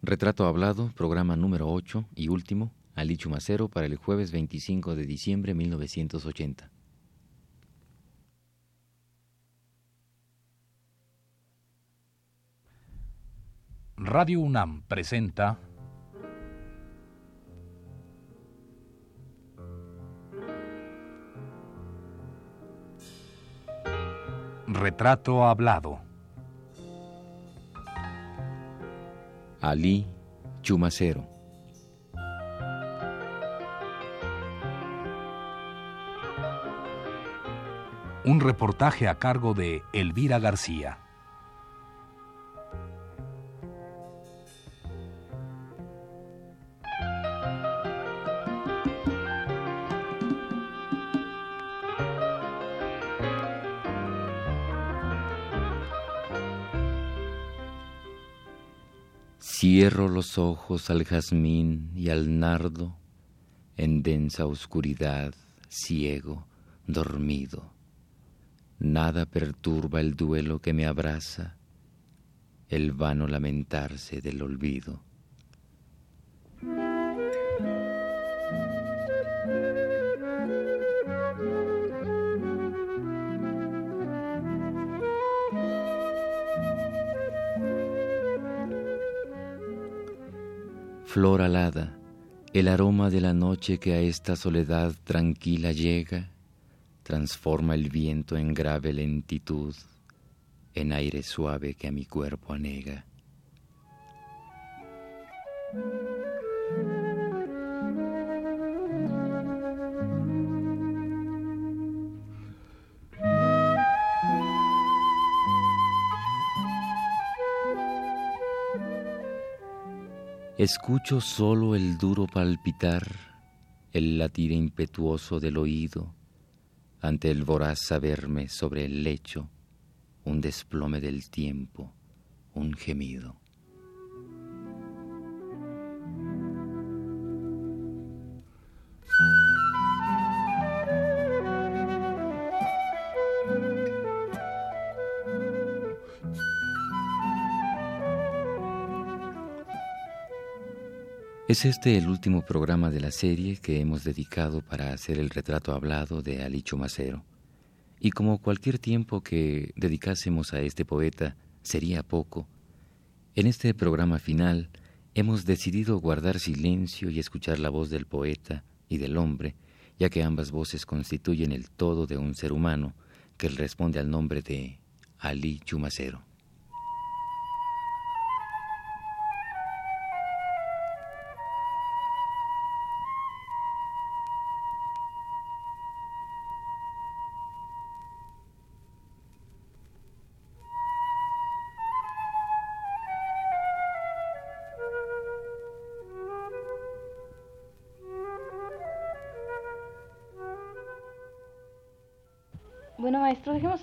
Retrato Hablado, programa número 8 y último, Ali Chumacero para el jueves 25 de diciembre de 1980. Radio UNAM presenta Retrato Hablado. Ali Chumacero. Un reportaje a cargo de Elvira García. Cierro los ojos al jazmín y al nardo, en densa oscuridad, ciego, dormido. Nada perturba el duelo que me abraza, el vano lamentarse del olvido. Flor alada, el aroma de la noche que a esta soledad tranquila llega, transforma el viento en grave lentitud, en aire suave que a mi cuerpo anega. Escucho solo el duro palpitar, el latir impetuoso del oído, ante el voraz saberme sobre el lecho, un desplome del tiempo, un gemido. Es este el último programa de la serie que hemos dedicado para hacer el retrato hablado de Alicho Macero. Y como cualquier tiempo que dedicásemos a este poeta sería poco, en este programa final hemos decidido guardar silencio y escuchar la voz del poeta y del hombre, ya que ambas voces constituyen el todo de un ser humano que responde al nombre de Ali Chumacero.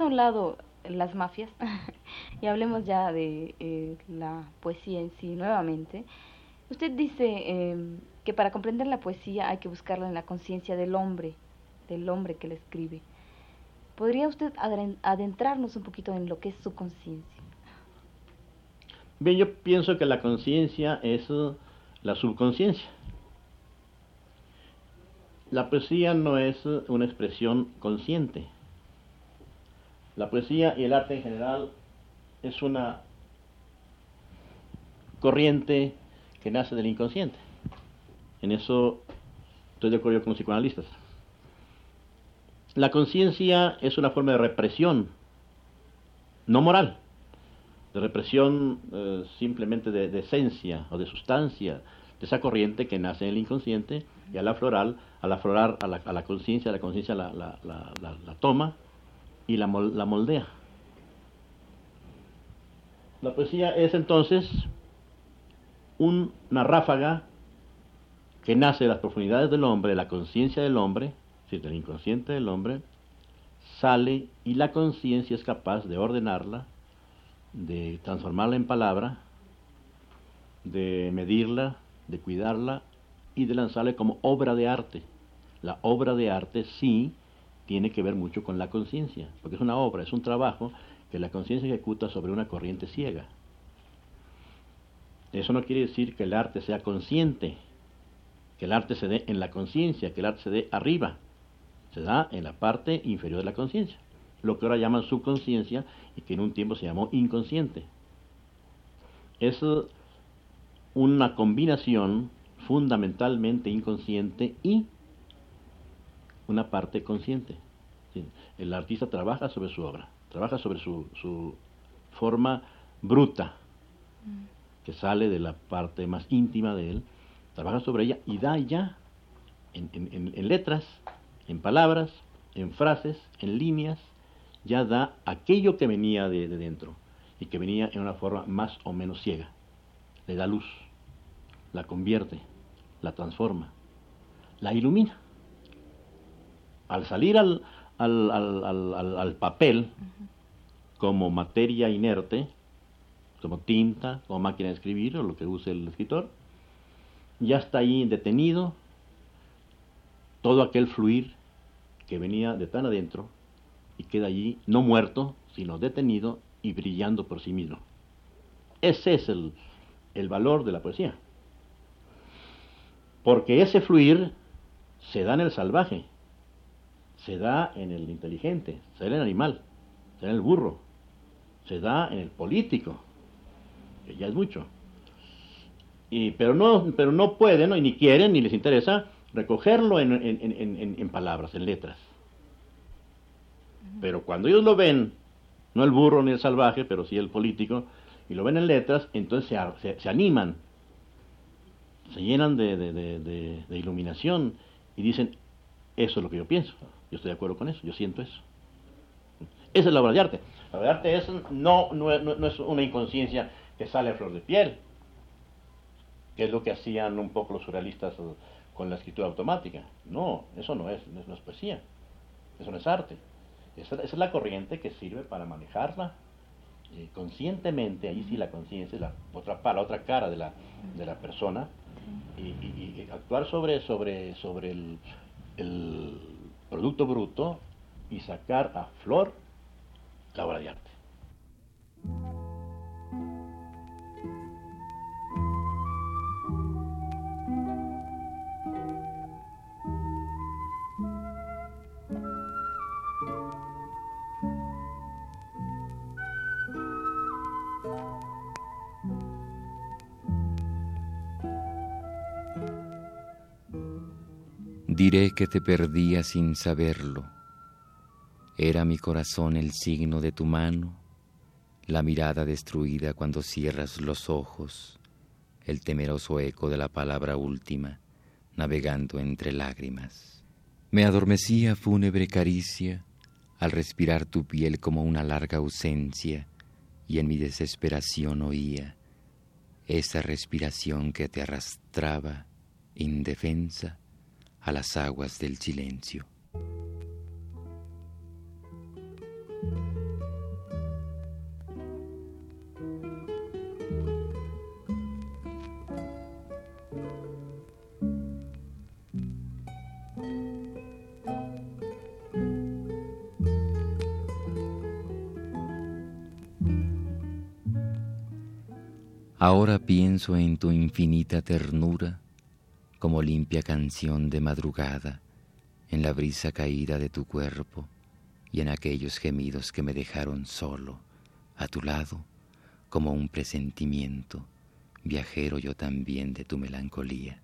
Un lado las mafias y hablemos ya de eh, la poesía en sí nuevamente. Usted dice eh, que para comprender la poesía hay que buscarla en la conciencia del hombre, del hombre que la escribe. ¿Podría usted adentrarnos un poquito en lo que es su conciencia? Bien, yo pienso que la conciencia es uh, la subconsciencia. La poesía no es uh, una expresión consciente la poesía y el arte en general es una corriente que nace del inconsciente. En eso estoy de acuerdo con los psicoanalistas. La conciencia es una forma de represión, no moral, de represión eh, simplemente de, esencia o de sustancia, de esa corriente que nace en el inconsciente y al aflorar, al aflorar a la, conciencia, la conciencia la, la toma y la, moldea. La poesía es entonces una ráfaga que nace de las profundidades del hombre, de la conciencia del hombre, es del inconsciente del hombre, sale y la conciencia es capaz de ordenarla, de transformarla en palabra, de medirla, de cuidarla y de lanzarla como obra de arte. La obra de arte sí tiene que ver mucho con la conciencia, porque es una obra, es un trabajo que la conciencia ejecuta sobre una corriente ciega. Eso no quiere decir que el arte sea consciente, que el arte se dé en la conciencia, que el arte se dé arriba. Se da en la parte inferior de la conciencia, lo que ahora llaman subconsciencia y que en un tiempo se llamó inconsciente. Es una combinación fundamentalmente inconsciente y una parte consciente. El artista trabaja sobre su obra, trabaja sobre su, su forma bruta, que sale de la parte más íntima de él, trabaja sobre ella y da ya en, letras, en palabras, en frases, en líneas, ya da aquello que venía de, de, dentro y que venía en una forma más o menos ciega. Le da luz, la convierte, la transforma, la ilumina. Al salir al, al, al, al papel como materia inerte, como tinta, como máquina de escribir, o lo que use el escritor, ya está ahí detenido todo aquel fluir que venía de tan adentro y queda allí no muerto, sino detenido y brillando por sí mismo. Ese es el, el valor de la poesía. Porque ese fluir se da en el salvaje, se da en el inteligente, se da en el animal, se da en el burro, se da en el político, que ya es mucho. Y, pero, no, pero no pueden, y ni quieren, ni les interesa recogerlo en, en, palabras, en letras. Pero cuando ellos lo ven, no el burro ni el salvaje, pero sí el político, y lo ven en letras, entonces se, se, animan, se llenan de, de, iluminación y dicen, eso es lo que yo pienso, yo estoy de acuerdo con eso, yo siento eso. Esa es la obra de arte. La obra de arte es, no, no, no es una inconsciencia que sale a flor de piel, que es lo que hacían un poco los surrealistas con la escritura automática. No, eso no es, no es, poesía, eso no es arte. Esa, es la corriente que sirve para manejarla eh, conscientemente, ahí sí la conciencia es la otra, la otra cara de la, de la persona, y, actuar sobre, sobre, sobre el producto bruto y sacar a flor la obra de arte. Diré que te perdía sin saberlo. Era mi corazón el signo de tu mano, la mirada destruida cuando cierras los ojos, el temeroso eco de la palabra última, navegando entre lágrimas. Me adormecía fúnebre caricia al respirar tu piel como una larga ausencia, y en mi desesperación oía esa respiración que te arrastraba, indefensa, a las aguas del silencio. Ahora pienso en tu infinita ternura como limpia canción de madrugada en la brisa caída de tu cuerpo y en aquellos gemidos que me dejaron solo a tu lado como un presentimiento, viajero yo también de tu melancolía.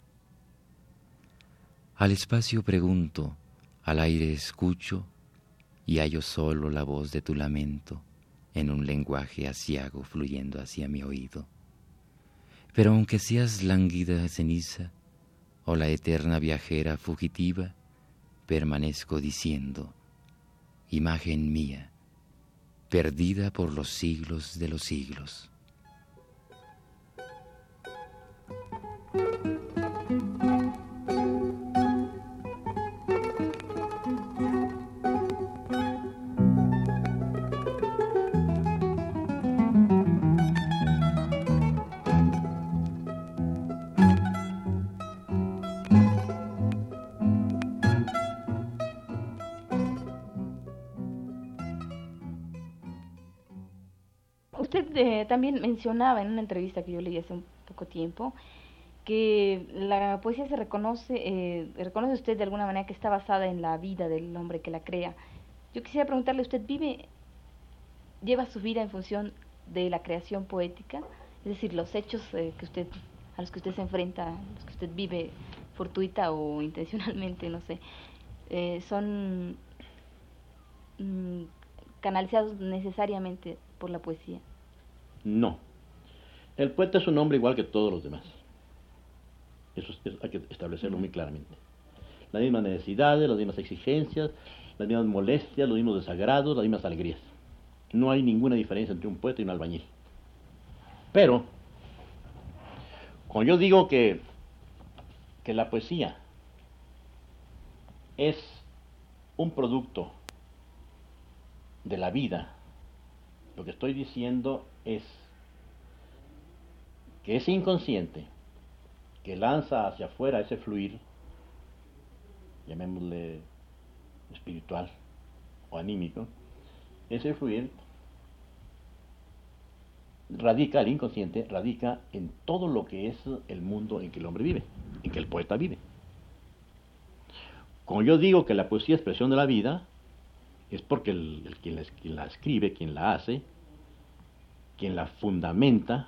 Al espacio pregunto, al aire escucho y hallo solo la voz de tu lamento en un lenguaje asiago fluyendo hacia mi oído. Pero aunque seas lánguida ceniza, o la eterna viajera fugitiva, permanezco diciendo, imagen mía, perdida por los siglos de los siglos. También mencionaba en una entrevista que yo leí hace un poco tiempo que la poesía se reconoce, eh, reconoce usted de alguna manera que está basada en la vida del hombre que la crea. Yo quisiera preguntarle, ¿usted vive, lleva su vida en función de la creación poética? Es decir, los hechos eh, que usted, a los que usted se enfrenta, los que usted vive fortuita o intencionalmente, no sé, eh, son mm, canalizados necesariamente por la poesía. No. El poeta es un hombre igual que todos los demás. Eso hay que establecerlo muy claramente. Las mismas necesidades, las mismas exigencias, las mismas molestias, los mismos desagrados, las mismas alegrías. No hay ninguna diferencia entre un poeta y un albañil. Pero, cuando yo digo que, que la poesía es un producto de la vida, lo que estoy diciendo es que ese inconsciente que lanza hacia afuera ese fluir, llamémosle espiritual o anímico, ese fluir radica, el inconsciente radica en todo lo que es el mundo en que el hombre vive, en que el poeta vive. Como yo digo que la poesía es expresión de la vida, es porque el, quien la escribe, quien la hace, quien la fundamenta,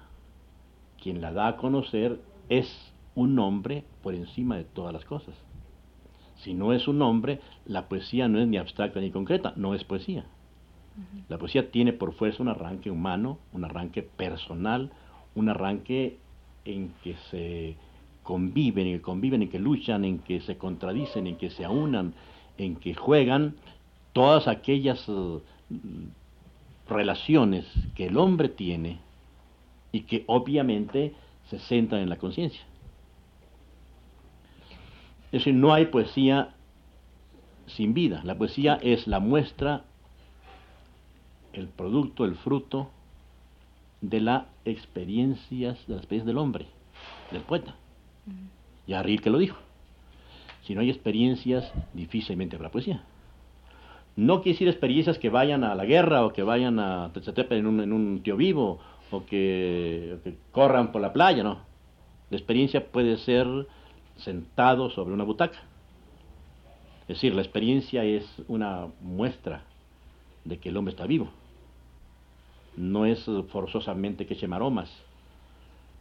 quien la da a conocer, es un hombre por encima de todas las cosas. Si no es un hombre, la poesía no es ni abstracta ni concreta, no es poesía. La poesía tiene por fuerza un arranque humano, un arranque personal, un arranque en que se conviven, en que conviven, en que luchan, en que se contradicen, en que se aunan, en que juegan todas aquellas uh, relaciones que el hombre tiene y que obviamente se centran en la conciencia. Es decir, no hay poesía sin vida. La poesía es la muestra, el producto, el fruto de las experiencias, de las experiencias del hombre, del poeta. Y Arril que lo dijo. Si no hay experiencias, difícilmente habrá poesía. No quiere decir experiencias que vayan a la guerra o que vayan a Tetzetepe en un, en un tío vivo o que, corran por la playa, no. La experiencia puede ser sentado sobre una butaca. Es decir, la experiencia es una muestra de que el hombre está vivo. No es forzosamente que eche maromas,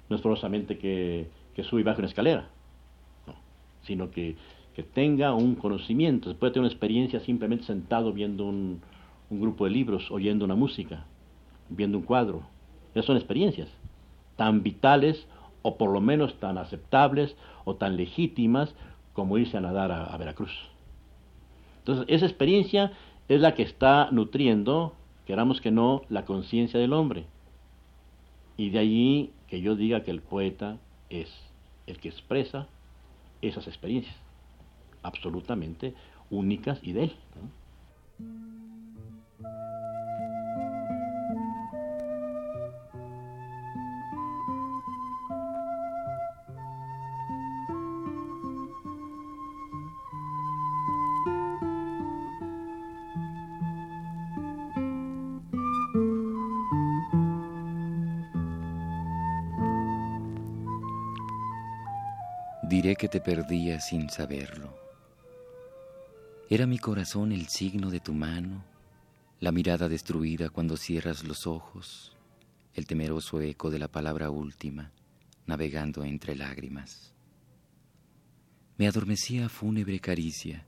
no es forzosamente que, que sube y baja una escalera, sino que, que, tenga un conocimiento. Se puede tener una experiencia simplemente sentado viendo un, grupo de libros, oyendo una música, viendo un cuadro. Esas son experiencias tan vitales o por lo menos tan aceptables o tan legítimas como irse a nadar a, Veracruz. Entonces, esa experiencia es la que está nutriendo, queramos que no, la conciencia del hombre. Y de allí que yo diga que el poeta es el que expresa esas experiencias, absolutamente únicas y de él. Diré que te perdía sin saberlo. Era mi corazón el signo de tu mano, la mirada destruida cuando cierras los ojos, el temeroso eco de la palabra última, navegando entre lágrimas. Me adormecía fúnebre caricia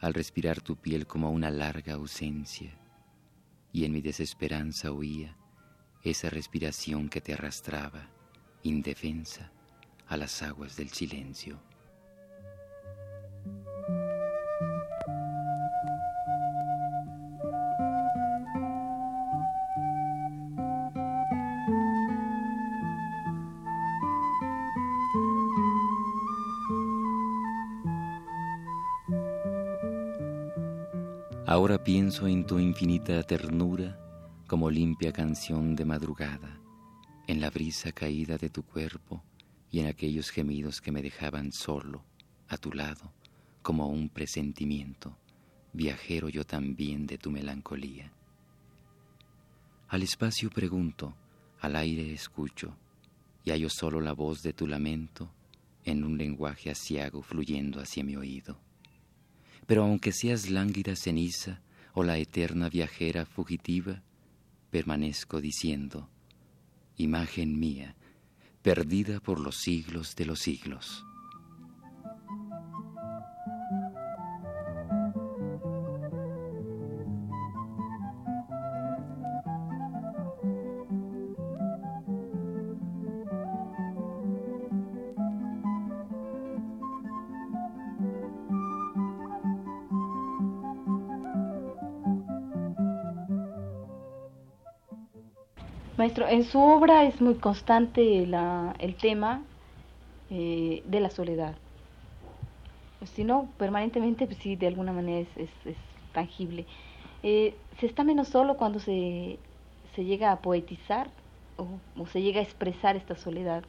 al respirar tu piel como una larga ausencia, y en mi desesperanza oía esa respiración que te arrastraba, indefensa, a las aguas del silencio. Pienso en tu infinita ternura como limpia canción de madrugada, en la brisa caída de tu cuerpo, y en aquellos gemidos que me dejaban solo, a tu lado, como un presentimiento, viajero yo también de tu melancolía. Al espacio pregunto, al aire escucho, y hallo solo la voz de tu lamento en un lenguaje asiago fluyendo hacia mi oído. Pero aunque seas lánguida ceniza o la eterna viajera fugitiva, permanezco diciendo, imagen mía, perdida por los siglos de los siglos. En su obra es muy constante el tema eh, de la soledad. Pues, si no, permanentemente, pues sí, de alguna manera es, tangible. Eh, ¿Se está menos solo cuando se, se llega a poetizar o, se llega a expresar esta soledad?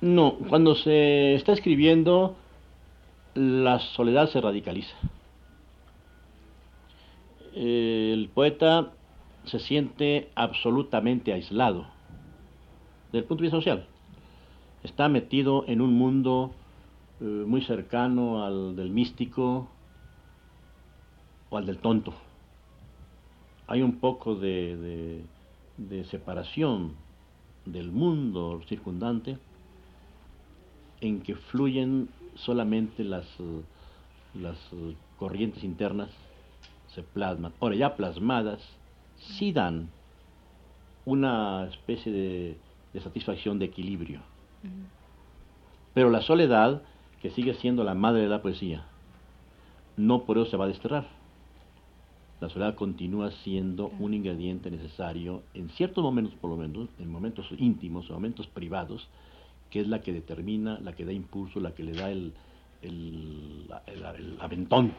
No, cuando se está escribiendo, la soledad se radicaliza. el poeta se siente absolutamente aislado del punto de vista social. Está metido en un mundo eh, muy cercano al del místico o al del tonto. Hay un poco de, de separación del mundo circundante en que fluyen solamente las, las corrientes internas, se plasman. Ahora, ya plasmadas, sí dan una especie de, satisfacción de equilibrio. Pero la soledad, que sigue siendo la madre de la poesía, no por eso se va a desterrar. La soledad continúa siendo un ingrediente necesario en ciertos momentos, por lo menos, en momentos íntimos, en momentos privados, que es la que determina, la que da impulso, la que le da el, el, aventón,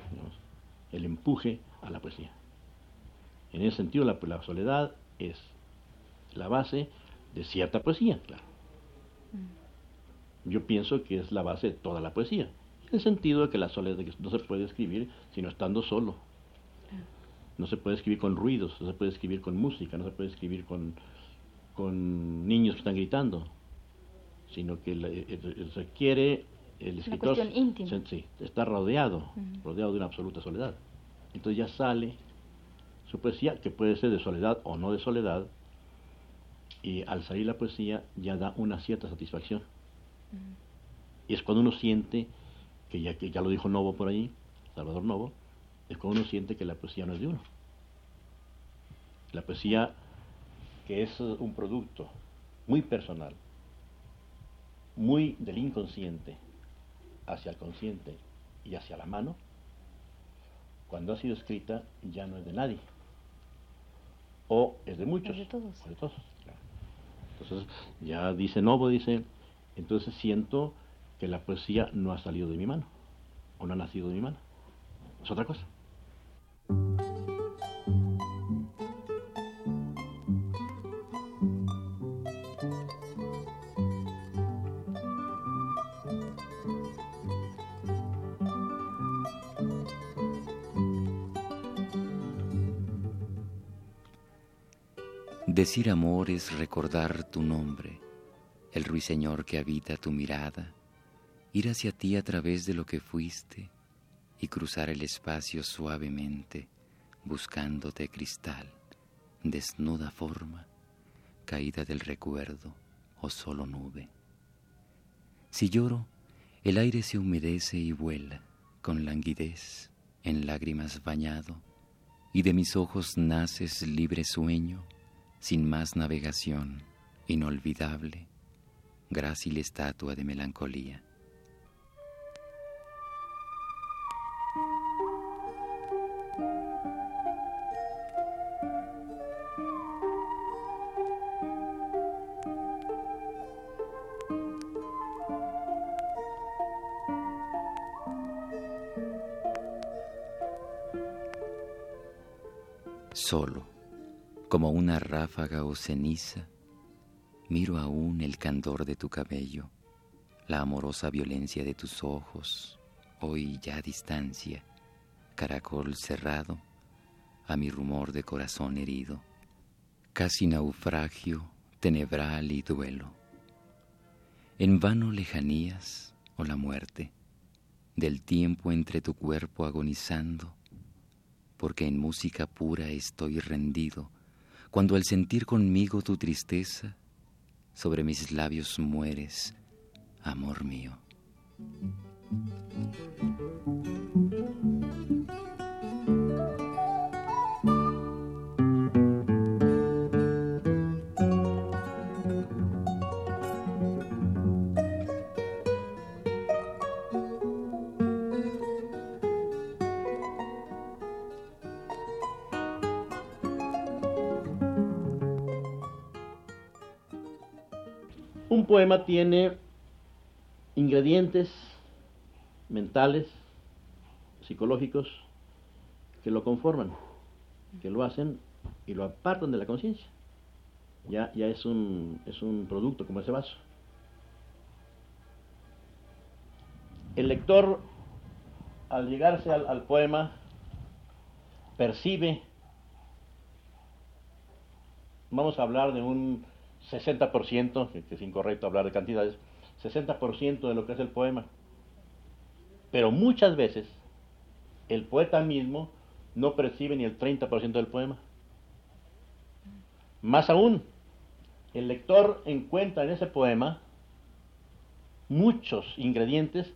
el empuje a la poesía. En ese sentido, la, soledad es la base de cierta poesía, claro. Mm. Yo pienso que es la base de toda la poesía, en el sentido de que la soledad no se puede escribir sino estando solo. No se puede escribir con ruidos, no se puede escribir con música, no se puede escribir con, con niños que están gritando, sino que requiere el escritor sí, está rodeado, rodeado de una absoluta soledad. Entonces ya sale su poesía, que puede ser de soledad o no de soledad, y al salir la poesía ya da una cierta satisfacción. Y es cuando uno siente, que ya, que ya lo dijo Novo por ahí, Salvador Novo, es cuando uno siente que la poesía no es de uno. La poesía, que es un producto muy personal, muy del inconsciente hacia el consciente y hacia la mano, cuando ha sido escrita ya no es de nadie o es de muchos. de todos. Entonces, ya dice Novo, dice, entonces siento que la poesía no ha salido de mi mano, o no ha nacido de mi mano. Es otra cosa. Decir amor es recordar tu nombre, el ruiseñor que habita tu mirada, ir hacia ti a través de lo que fuiste y cruzar el espacio suavemente, buscándote cristal, desnuda forma, caída del recuerdo o solo nube. Si lloro, el aire se humedece y vuela con languidez, en lágrimas bañado, y de mis ojos naces libre sueño sin más navegación, inolvidable, grácil estatua de melancolía. Una ráfaga o ceniza, miro aún el candor de tu cabello, la amorosa violencia de tus ojos, hoy ya a distancia, caracol cerrado, a mi rumor de corazón herido. Casi naufragio, tenebral y duelo. En vano lejanías o la muerte del tiempo entre tu cuerpo agonizando, porque en música pura estoy rendido, cuando al sentir conmigo tu tristeza, sobre mis labios mueres, amor mío. Poema tiene ingredientes mentales, psicológicos, que lo conforman, que lo hacen y lo apartan de la conciencia. Ya, ya es, un, es un producto como ese vaso. El lector, al llegarse al, al poema, percibe, vamos a hablar de un 60%, que es incorrecto hablar de cantidades, 60% de lo que es el poema. Pero muchas veces el poeta mismo no percibe ni el 30% del poema. Más aún, el lector encuentra en ese poema muchos ingredientes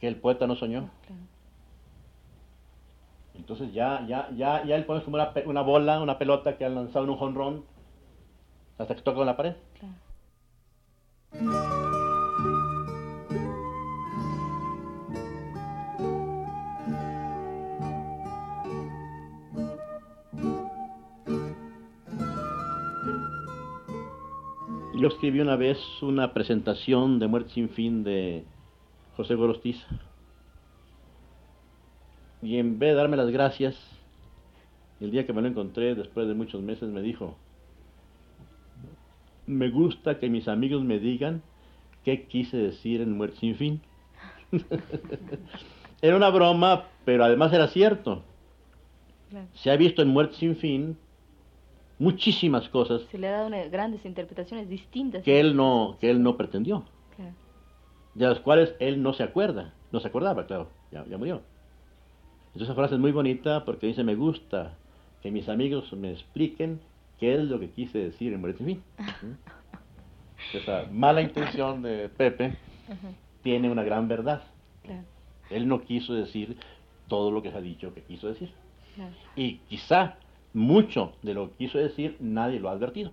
que el poeta no soñó. Entonces ya, ya, ya, ya el poema es como una, una bola, una pelota que han lanzado en un jonrón hasta que toca con la pared. Yo escribí una vez una presentación de Muerte sin fin de José Gorostiza. Y en vez de darme las gracias, el día que me lo encontré, después de muchos meses, me dijo, me gusta que mis amigos me digan qué quise decir en Muerte sin fin. era una broma, pero además era cierto. Claro. Se ha visto en Muerte sin fin muchísimas cosas. Se le ha dado una, grandes interpretaciones distintas. Que él no, que él no pretendió. Claro. De las cuales él no se acuerda. No se acordaba, claro. Ya, ya murió. Entonces esa frase es muy bonita porque dice, me gusta que mis amigos me expliquen qué es lo que quise decir en sin fin. Esa mala intención de Pepe uh -huh. tiene una gran verdad. Claro. Él no quiso decir todo lo que se ha dicho que quiso decir. Claro. Y quizá mucho de lo que quiso decir nadie lo ha advertido.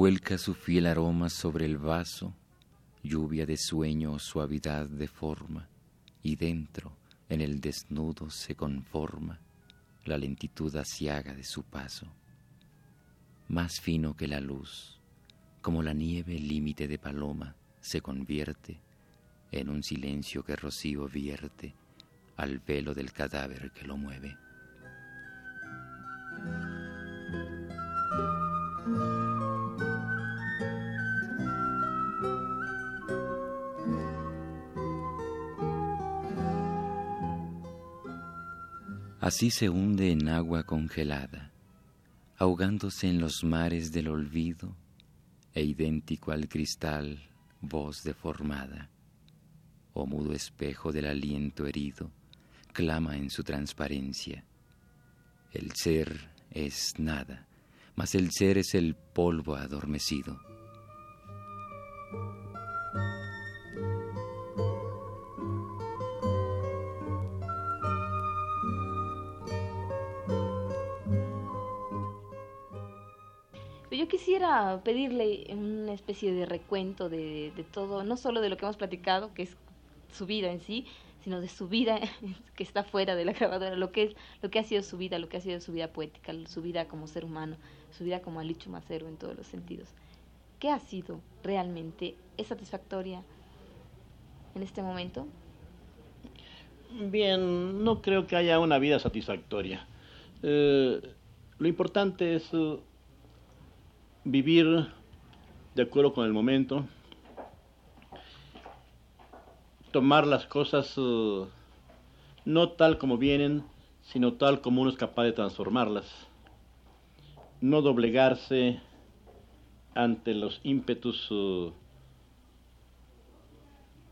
Vuelca su fiel aroma sobre el vaso, lluvia de sueño o suavidad de forma, y dentro, en el desnudo, se conforma la lentitud asiaga de su paso. Más fino que la luz, como la nieve límite de paloma, se convierte en un silencio que rocío vierte al velo del cadáver que lo mueve. Así se hunde en agua congelada, ahogándose en los mares del olvido, e idéntico al cristal, voz deformada, o mudo espejo del aliento herido, clama en su transparencia. El ser es nada, mas el ser es el polvo adormecido. Quisiera pedirle una especie de recuento de, todo, no solo de lo que hemos platicado, que es su vida en sí, sino de su vida que está fuera de la grabadora, lo que es, lo que ha sido su vida, lo que ha sido su vida poética, su vida como ser humano, su vida como Alicho Macero en todos los sentidos. ¿Qué ha sido realmente? ¿Es satisfactoria en este momento? Bien, no creo que haya una vida satisfactoria. Eh, lo importante es uh, vivir de acuerdo con el momento, tomar las cosas uh, no tal como vienen, sino tal como uno es capaz de transformarlas. No doblegarse ante los ímpetus uh,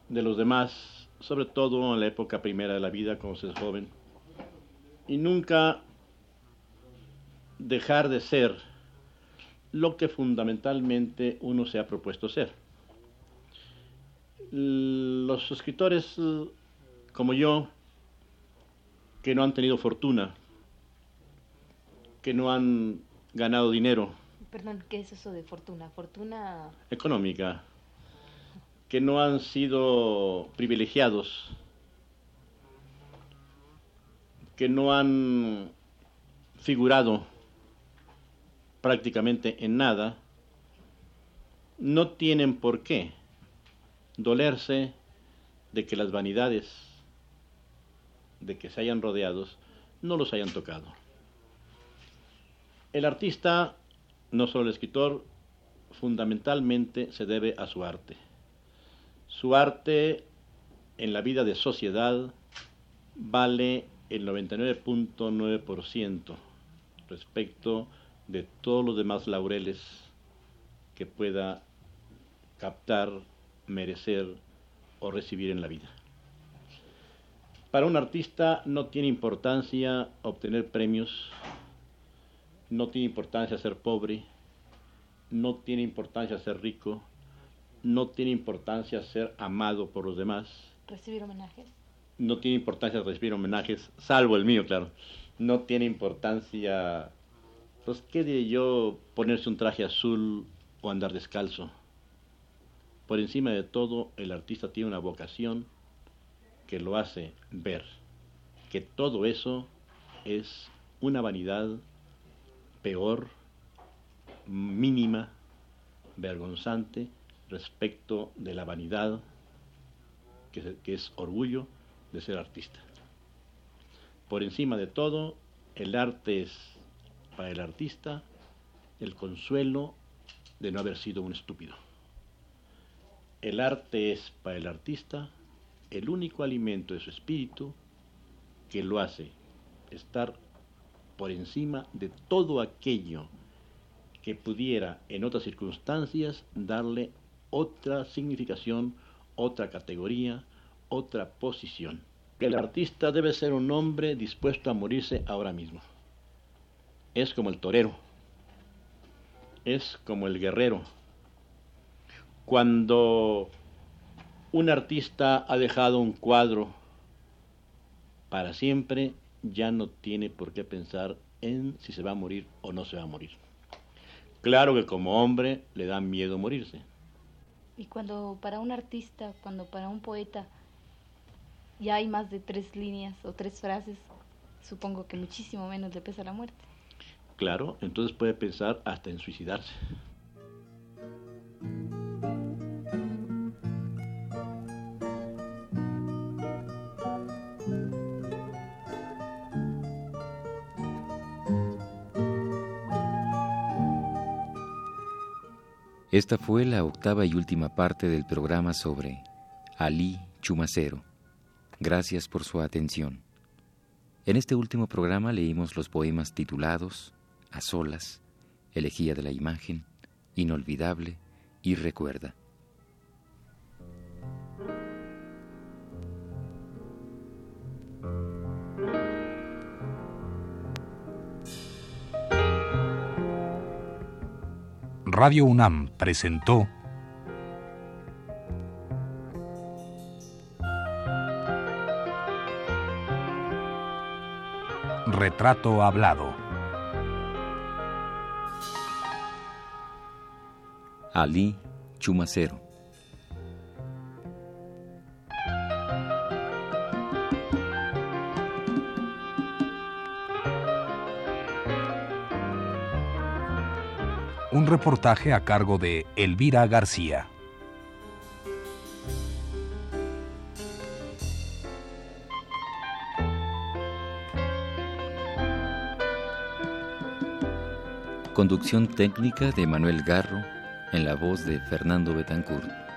de los demás, sobre todo en la época primera de la vida, cuando se es joven. Y nunca dejar de ser lo que fundamentalmente uno se ha propuesto ser. Los escritores uh, como yo, que no han tenido fortuna, que no han ganado dinero. Perdón, ¿qué es eso de fortuna? Fortuna económica, que no han sido privilegiados, que no han figurado prácticamente en nada, no tienen por qué dolerse de que las vanidades de que se hayan rodeados no los hayan tocado. El artista, no solo el escritor, fundamentalmente se debe a su arte. Su arte en la vida de sociedad vale el 99.9% respecto de todos los demás laureles que pueda captar, merecer o recibir en la vida. Para un artista no tiene importancia obtener premios, no tiene importancia ser pobre, no tiene importancia ser rico, no tiene importancia ser amado por los demás. ¿Recibir homenajes? No tiene importancia recibir homenajes, salvo el mío, claro. No tiene importancia pues, ¿qué diré yo ponerse un traje azul o andar descalzo? Por encima de todo, el artista tiene una vocación que lo hace ver que todo eso es una vanidad peor, mínima, vergonzante respecto de la vanidad que es orgullo de ser artista. Por encima de todo, el arte es para el artista el consuelo de no haber sido un estúpido. El arte es para el artista el único alimento de su espíritu que lo hace estar por encima de todo aquello que pudiera en otras circunstancias darle otra significación, otra categoría, otra posición. El artista debe ser un hombre dispuesto a morirse ahora mismo es como el torero, es como el guerrero. Cuando un artista ha dejado un cuadro para siempre, ya no tiene por qué pensar en si se va a morir o no se va a morir. Claro que como hombre le da miedo morirse. Y cuando para un artista, cuando para un poeta ya hay más de tres líneas o tres frases, supongo que muchísimo menos le pesa la muerte. Claro, entonces puede pensar hasta en suicidarse. Esta fue la octava y última parte del programa sobre Ali Chumacero. Gracias por su atención. En este último programa leímos los poemas titulados a solas, elegía de la imagen, inolvidable y recuerda. Radio UNAM presentó Retrato Hablado. Ali Chumacero. Un reportaje a cargo de Elvira García. Conducción técnica de Manuel Garro en la voz de Fernando Betancourt.